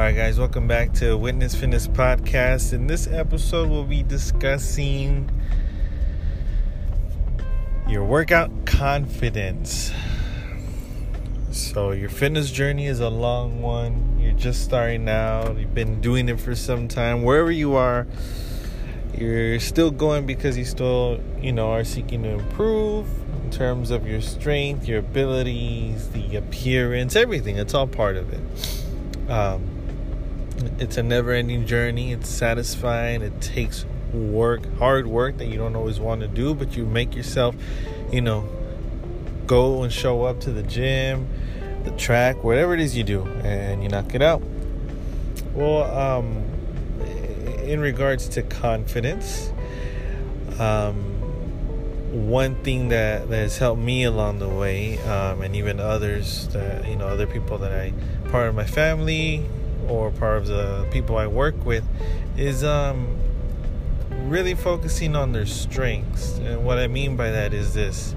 right, guys, welcome back to Witness Fitness Podcast. In this episode, we'll be discussing your workout confidence. So, your fitness journey is a long one. You're just starting out, you've been doing it for some time. Wherever you are, you're still going because you still, you know, are seeking to improve in terms of your strength, your abilities, the appearance, everything. It's all part of it. Um, it's a never ending journey. It's satisfying. It takes work, hard work that you don't always want to do, but you make yourself, you know, go and show up to the gym, the track, whatever it is you do, and you knock it out. Well, um, in regards to confidence, um, one thing that, that has helped me along the way, um, and even others that you know, other people that I part of my family or part of the people I work with, is um, really focusing on their strengths. And what I mean by that is this: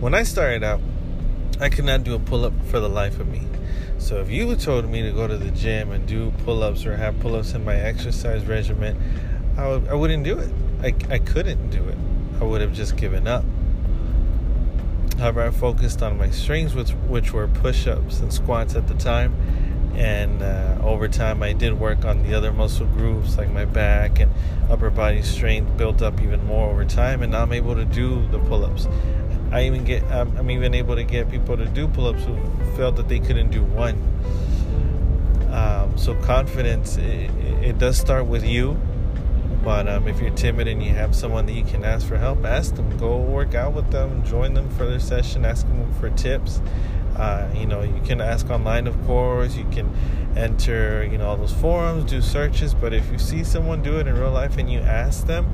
when I started out, I could not do a pull up for the life of me. So if you told me to go to the gym and do pull-ups or have pull-ups in my exercise regimen, I wouldn't do it. I, I couldn't do it. I would have just given up. However, I focused on my strengths, which, which were push-ups and squats at the time. And uh, over time, I did work on the other muscle groups like my back and upper body strength built up even more over time. And now I'm able to do the pull-ups. I even get I'm, even able to get people to do pull-ups who felt that they couldn't do one. Um, so confidence it, it, does start with you, but um, if you're timid and you have someone that you can ask for help, ask them. Go work out with them, join them for their session, ask them for tips. Uh, you know, you can ask online, of course. You can enter, you know, all those forums, do searches. But if you see someone do it in real life and you ask them,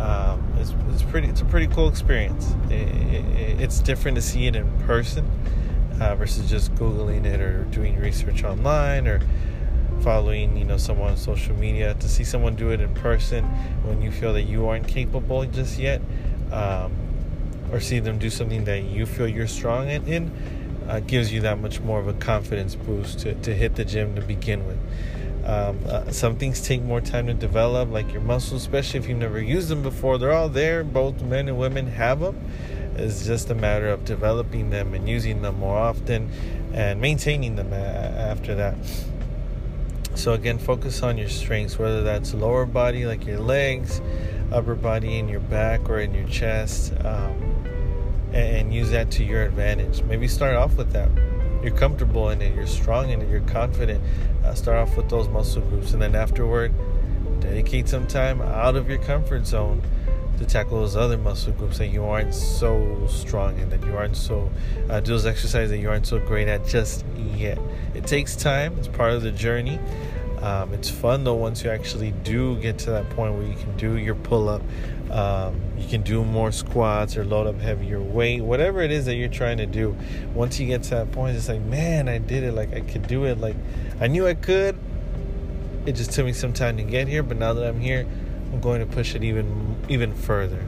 um, it's, it's pretty. It's a pretty cool experience. It, it, it's different to see it in person uh, versus just googling it or doing research online or following you know someone on social media. To see someone do it in person when you feel that you aren't capable just yet, um, or see them do something that you feel you're strong in, uh, gives you that much more of a confidence boost to, to hit the gym to begin with. Um, uh, some things take more time to develop, like your muscles, especially if you've never used them before. They're all there. Both men and women have them. It's just a matter of developing them and using them more often and maintaining them after that. So, again, focus on your strengths, whether that's lower body, like your legs, upper body in your back or in your chest, um, and use that to your advantage. Maybe start off with that you're comfortable in it, you're strong in it, you're confident. Uh, start off with those muscle groups, and then afterward, dedicate some time out of your comfort zone to tackle those other muscle groups that you aren't so strong in, that you aren't so uh, do those exercises that you aren't so great at just yet. It takes time. It's part of the journey. Um, it's fun though once you actually do get to that point where you can do your pull up, um, you can do more squats or load up heavier weight, whatever it is that you're trying to do. Once you get to that point, it's like, man, I did it. Like I could do it. Like I knew I could. It just took me some time to get here, but now that I'm here, I'm going to push it even even further.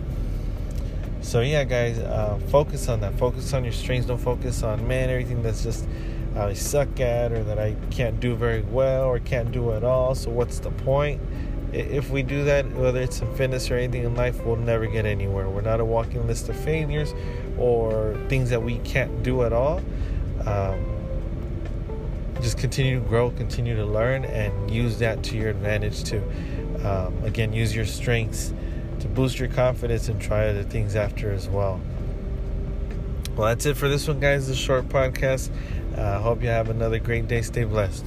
So yeah, guys, uh, focus on that. Focus on your strengths. Don't focus on man everything that's just I suck at or that I can't do very well or can't do at all. So what's the point? If we do that, whether it's in fitness or anything in life, we'll never get anywhere. We're not a walking list of failures or things that we can't do at all. Um, just continue to grow, continue to learn, and use that to your advantage to, um, again, use your strengths to boost your confidence and try other things after as well. Well, that's it for this one, guys. This short podcast. I uh, hope you have another great day. Stay blessed.